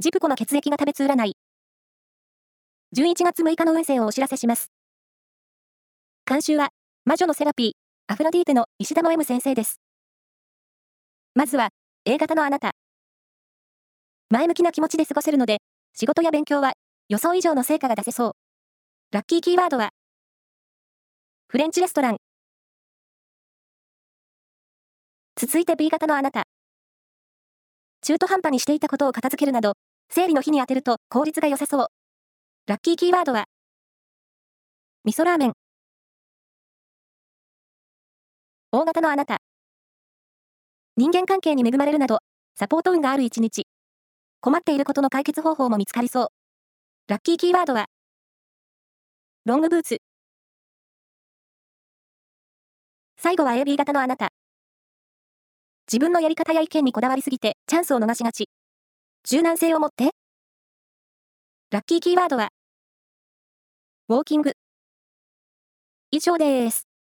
ジプコの血液が食べつ占い。11月6日の運勢をお知らせします。監修は、魔女のセラピー、アフロディーテの石田の M 先生です。まずは、A 型のあなた。前向きな気持ちで過ごせるので、仕事や勉強は予想以上の成果が出せそう。ラッキーキーワードは、フレンチレストラン。続いて B 型のあなた。中途半端にしていたことを片付けるなど、整理の日に当てると効率が良さそう。ラッキーキーワードは、味噌ラーメン。大型のあなた。人間関係に恵まれるなど、サポート運がある一日。困っていることの解決方法も見つかりそう。ラッキーキーワードは、ロングブーツ。最後は AB 型のあなた。自分のやり方や意見にこだわりすぎてチャンスを逃しがち。柔軟性を持って。ラッキーキーワードは、ウォーキング。以上です。